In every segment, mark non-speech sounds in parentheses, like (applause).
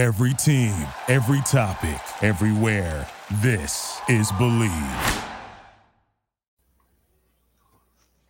Every team, every topic, everywhere. This is Bleav.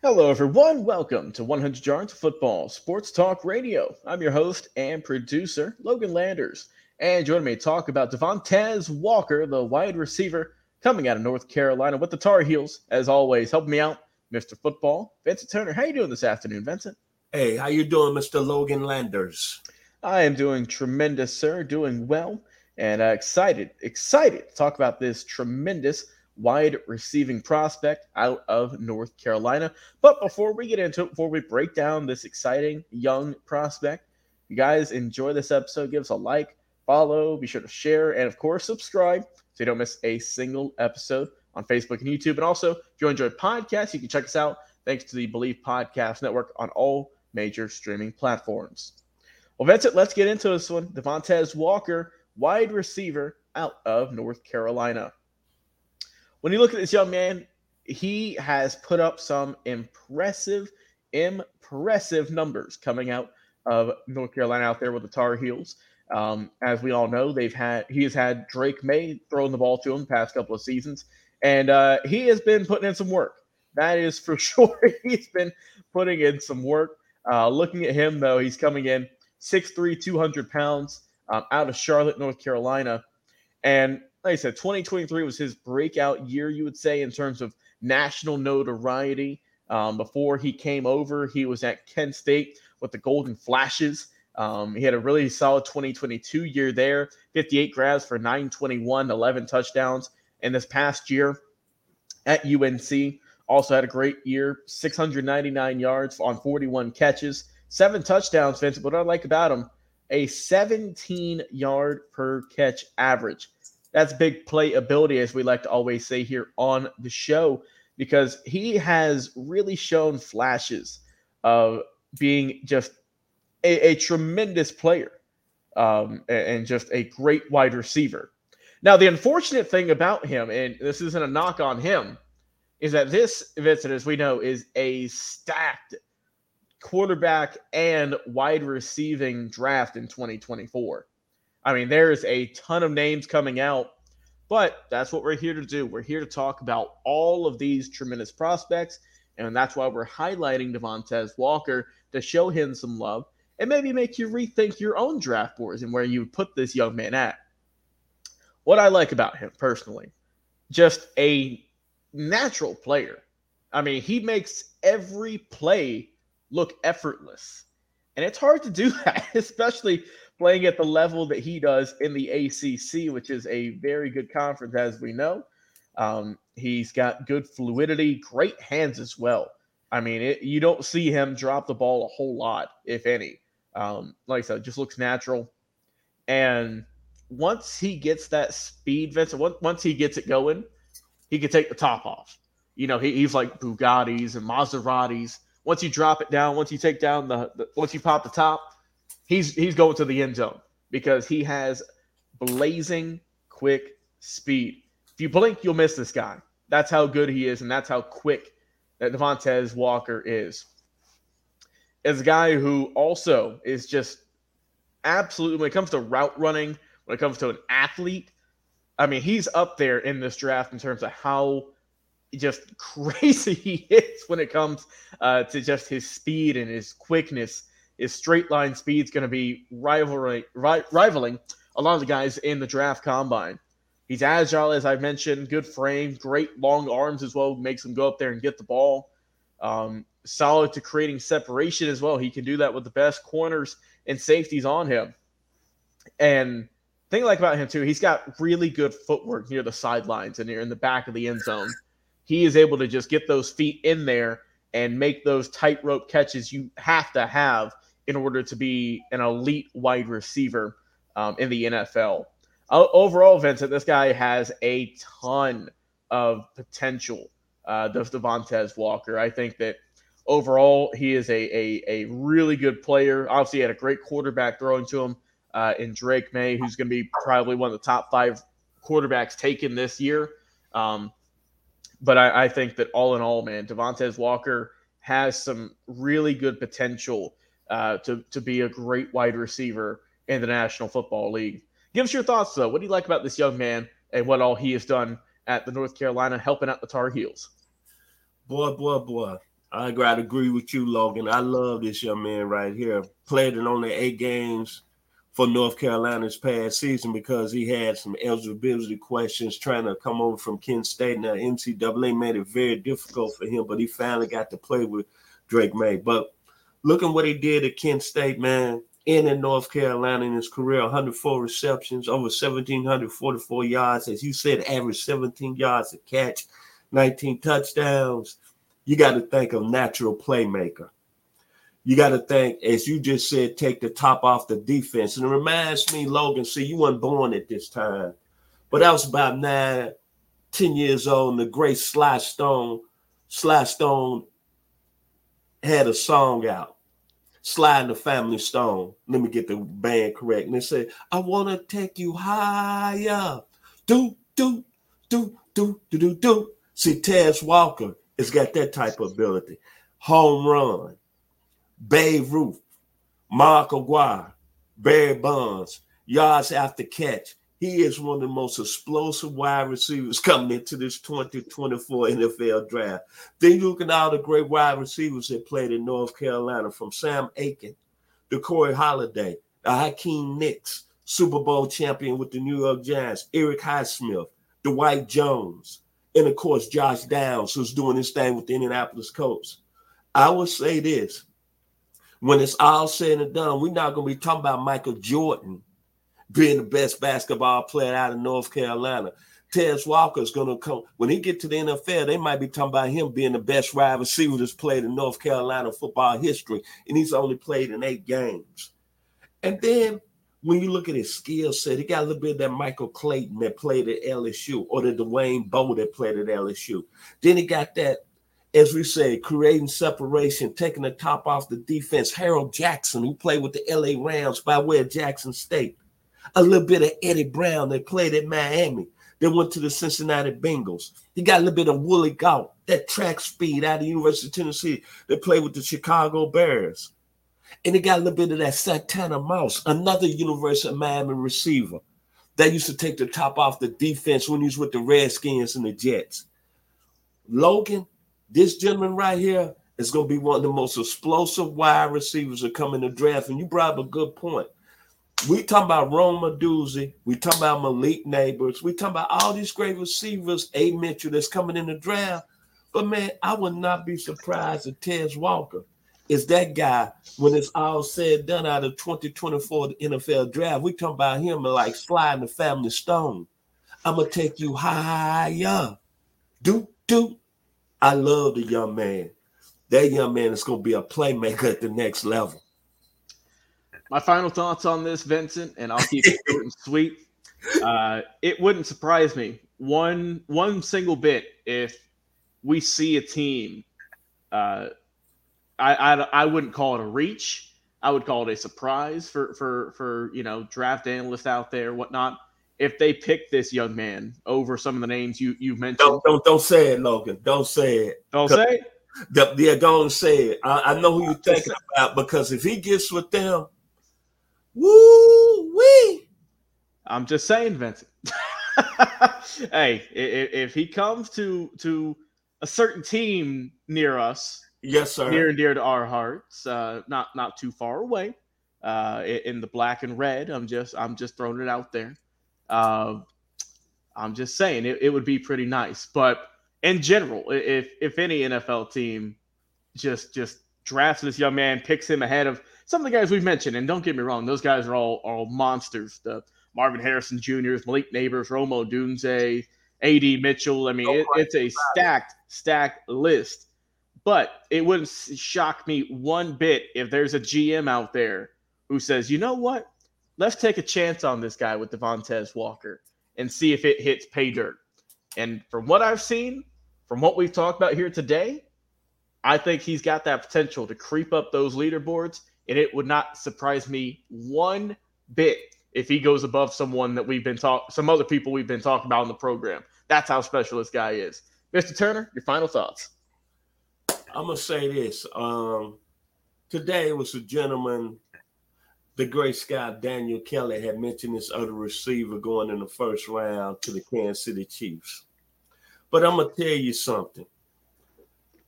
Hello, everyone. Welcome to 100 Yards Football Sports Talk Radio. I'm your host and producer, Logan Landers. And joining me to talk about Devontez Walker, the wide receiver coming out of North Carolina with the Tar Heels. As always, helping me out, Mr. Football, Vincent Turner. How you doing this afternoon, Vincent? Hey, how you doing, Mr. Logan Landers? I am doing tremendous, sir. Doing well, and uh, excited, excited to talk about this tremendous wide receiving prospect out of North Carolina. But before we get into it, before we break down this exciting young prospect, you guys enjoy this episode, give us a like, follow, be sure to share, and of course, subscribe so you don't miss a single episode on Facebook and YouTube. And also, if you enjoy podcasts, you can check us out thanks to the Bleav Podcast Network on all major streaming platforms. Well, that's it. Let's get into this one. Devontez Walker, wide receiver out of North Carolina. When you look at this young man, he has put up some impressive, impressive numbers coming out of North Carolina out there with the Tar Heels. Um, as we all know, they've had he has had Drake Maye throwing the ball to him the past couple of seasons, and uh, he has been putting in some work. That is for (laughs) sure. he's been putting in some work. Uh, looking at him though, he's coming in 6'3", 200 pounds, um, out of Charlotte, North Carolina, and like I said, 2023 was his breakout year, you would say, in terms of national notoriety. Um, before he came over, he was at Kent State with the Golden Flashes. Um, he had a really solid 2022 year there 58 grabs for 921, 11 touchdowns. And this past year at UNC, also had a great year 699 yards on 41 catches, seven touchdowns, Vince. What I like about him, a 17 yard per catch average. That's big play ability, as we like to always say here on the show, because he has really shown flashes of being just a, a tremendous player um, and just a great wide receiver. Now, the unfortunate thing about him, and this isn't a knock on him, is that this Vincent, as we know, is a stacked quarterback and wide receiving draft in 2024. I mean, there's a ton of names coming out, but that's what we're here to do. We're here to talk about all of these tremendous prospects, and that's why we're highlighting Devontez Walker to show him some love and maybe make you rethink your own draft boards and where you would put this young man at. What I like about him personally, just a natural player. I mean, he makes every play look effortless. And it's hard to do (laughs) that, especially playing at the level that he does in the ACC, which is a very good conference, as we know. Um, he's got good fluidity, great hands as well. I mean, it, you don't see him drop the ball a whole lot, if any. Um, like I said, just looks natural. And once he gets that speed, Vincent, once he gets it going, he can take the top off. You know, he, he's like Bugattis and Maseratis. Once you drop it down, once you take down the, the once you pop the top, he's he's going to the end zone because he has blazing quick speed. If you blink, you'll miss this guy. That's how good he is, and that's how quick that Devontez Walker is is a guy who also is just absolutely when it comes to route running, when it comes to an athlete, I mean, he's up there in this draft in terms of how just (laughs) crazy he is when it comes uh, to just his speed and his quickness. His straight line speed is going to be rivaling, rivaling a lot of the guys in the draft combine. He's agile, as I mentioned, good frame, great long arms as well, makes him go up there and get the ball. Um, solid to creating separation as well. He can do that with the best corners and safeties on him. And thing I like about him too, he's got really good footwork near the sidelines and near in the back of the end zone. He is able to just get those feet in there and make those tightrope catches you have to have in order to be an elite wide receiver um, in the NFL. Uh, overall, Vincent, this guy has a ton of potential. Uh, does Devontez Walker? I think that overall, he is a, a, a really good player. Obviously, he had a great quarterback throwing to him uh, in Drake Maye, who's going to be probably one of the top five quarterbacks taken this year. Um, but I, I, think that all in all, man, Devontez Walker has some really good potential uh, to, to be a great wide receiver in the National Football League. Give us your thoughts, though. What do you like about this young man and what all he has done at the North Carolina, helping out the Tar Heels? Boy, boy, boy. I gotta agree with you, Logan. I love this young man right here. Played in only eight games for North Carolina's past season because he had some eligibility questions trying to come over from Kent State. Now NCAA made it very difficult for him, but he finally got to play with Drake Maye. But looking what he did at Kent State, man, in in North Carolina in his career, 104 receptions, over 1,744 yards. As you said, average 17 yards a catch, 19 touchdowns. You got to think of natural playmaker. You got to think, as you just said, take the top off the defense. And it reminds me, Logan, see, you weren't born at this time, but I was about nine, 10 years old, and the great Sly Stone, Sly Stone had a song out Sly and the family stone. Let me get the band correct. And they said, I want to take you higher. Do, do, do, do, do, do, do. See, Tez Walker has got that type of ability. Home run, Babe Ruth, Mark McGwire, Barry Bonds, yards after catch, he is one of the most explosive wide receivers (laughs) coming into this 2024 NFL draft. Then you look at all the great wide receivers that played in North Carolina, from Sam Aiken to Corey Holliday, to Hakeem Nicks, Super Bowl champion with the New York Giants, Eric Highsmith, Dwight Jones, and of course Josh Downs, who's doing this thing with the Indianapolis Colts. I will say this: when it's all said and done, we're not going to be talking about Michael Jordan being the best basketball player out of North Carolina. Tez Walker is going to come when he get to the NFL. They might be talking about him being the best wide receiver that's played in North Carolina football history, and he's only played in eight games. And then when you look at his skill set, he got a little bit of that Michael Clayton that played at LSU, or the Dwayne Bowe that played at LSU. Then he got that, as we say, creating separation, taking the top off the defense. Harold Jackson, who played with the LA Rams by way of Jackson State a little bit of Eddie Brown that played at Miami. They went to the Cincinnati Bengals. He got a little bit of Willie Gault, that track speed out of the University of Tennessee that played with the Chicago Bears. And he got a little bit of that Santana Moss, another University of Miami receiver that used to take the top off the defense when he was with the Redskins and the Jets. Logan, this gentleman right here is going to be one of the most explosive wide receivers that come in the draft. And you brought up a good point we talk about Rome Odunze. We talk about Malik Nabers. We talk about all these great receivers, A. Mitchell that's coming in the draft. But man, I would not be surprised if Tez Walker is that guy when it's all said done out of 2024 NFL draft. We talk about him like Sly and the family stone. I'm gonna take you higher. Do do. I love the young man. That young man is gonna be a playmaker at the next level my final thoughts on this, Vincent, and I'll keep it short and (laughs) sweet. Uh, it wouldn't surprise me one one single bit if we see a team. Uh, I, I I wouldn't call it a reach. I would call it a surprise for for for you know draft analysts out there, whatnot. If they pick this young man over some of the names you you've mentioned, don't don't, don't say it, Logan. Don't say it. Don't say it. The, yeah, don't say it. I, I know who you're thinking about because if he gets with them, Woo wee! I'm just saying, Vincent. (laughs) hey, if, if, he comes to to a certain team near us, yes, sir, near and dear to our hearts, uh, not not too far away, uh, in the black and red. I'm just I'm just throwing it out there. Uh, I'm just saying it, it would be pretty nice, but in general, if if any NFL team just just drafts this young man, picks him ahead of some of the guys we've mentioned, and don't get me wrong, those guys are all all monsters. The Marvin Harrison Jr.'s, Malik Nabers, Rome Odunze, A.D. Mitchell. I mean, it, it's a stacked, stacked list. But it wouldn't shock me one bit if there's a GM out there who says, you know what? Let's take a chance on this guy with Devontez Walker and see if it hits pay dirt. And from what I've seen, from what we've talked about here today, I think he's got that potential to creep up those leaderboards and it would not surprise me one bit if he goes above someone that we've been talking, some other people we've been talking about in the program. That's how special this guy is. Mr. Turner, your final thoughts. I'm gonna say this. Um, today was a gentleman the great scout Daniel Kelly had mentioned this other receiver going in the first round to the Kansas City Chiefs. But I'm gonna tell you something.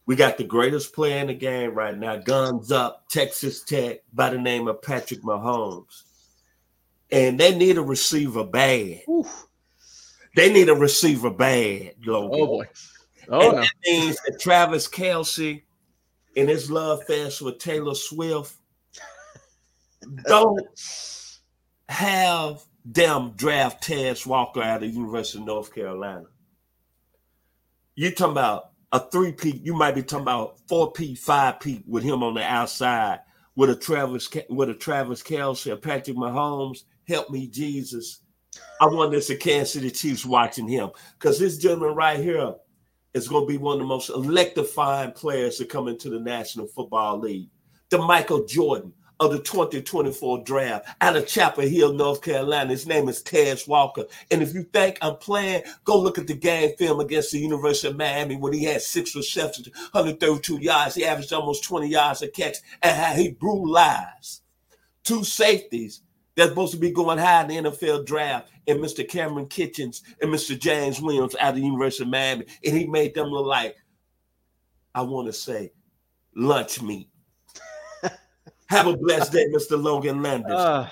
We got the greatest player in the game right now, guns up, Texas Tech, by the name of Patrick Mahomes. And they need a receiver bad. Oof. They need a receiver bad, Logan. Oh boy. Oh and no. That means that Travis Kelce in his love fest with Taylor Swift don't have them draft Tez Walker out of the University of North Carolina. You're talking about a three P? You might be talking about four P, five P with him on the outside with a Travis with a Travis Kelce, a Patrick Mahomes. Help me, Jesus. I want this the Kansas City Chiefs watching him because this gentleman right here is going to be one of the most electrifying players to come into the National Football League. The Michael Jordan of the 2024 draft out of Chapel Hill, North Carolina. His name is Tez Walker. And if you think I'm playing, go look at the game film against the University of Miami when he had six receptions, 132 yards. He averaged almost 20 yards a catch and how he brutalized two safeties that's supposed to be going high in the NFL draft and Mr. Kamren Kinchens and Mr. James Williams out of the University of Miami. And he made them look like, I want to say, lunch meat. Have a blessed day, Mr. Logan Landers. Uh,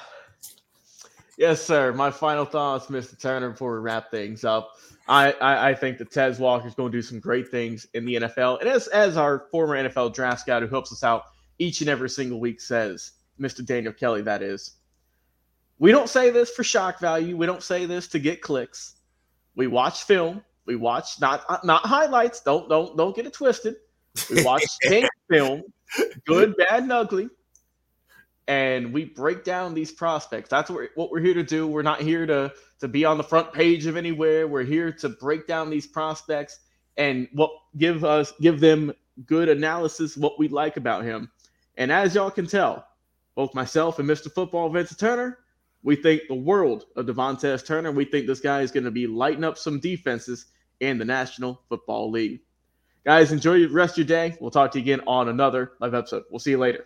yes, sir. My final thoughts, Mr. Turner, before we wrap things up. I, I, I think that Tez Walker is going to do some great things in the NFL. And as, as our former NFL draft scout who helps us out each and every single week says, Mr. Daniel Kelly, that is, we don't say this for shock value. We don't say this to get clicks. We watch film. We watch not not highlights. Don't don't don't get it twisted. We watch (laughs) film, good, bad, and ugly and we break down these prospects. That's what we're, here to do. We're not here to to be on the front page of anywhere. We're here to break down these prospects and what give us give them good analysis what we like about him. And as y'all can tell, both myself and Mr. Football Vincent Turner, we think the world of Devontez Turner. We think this guy is going to be lighting up some defenses in the National Football League. Guys, enjoy the rest of your day. We'll talk to you again on another live episode. We'll see you later.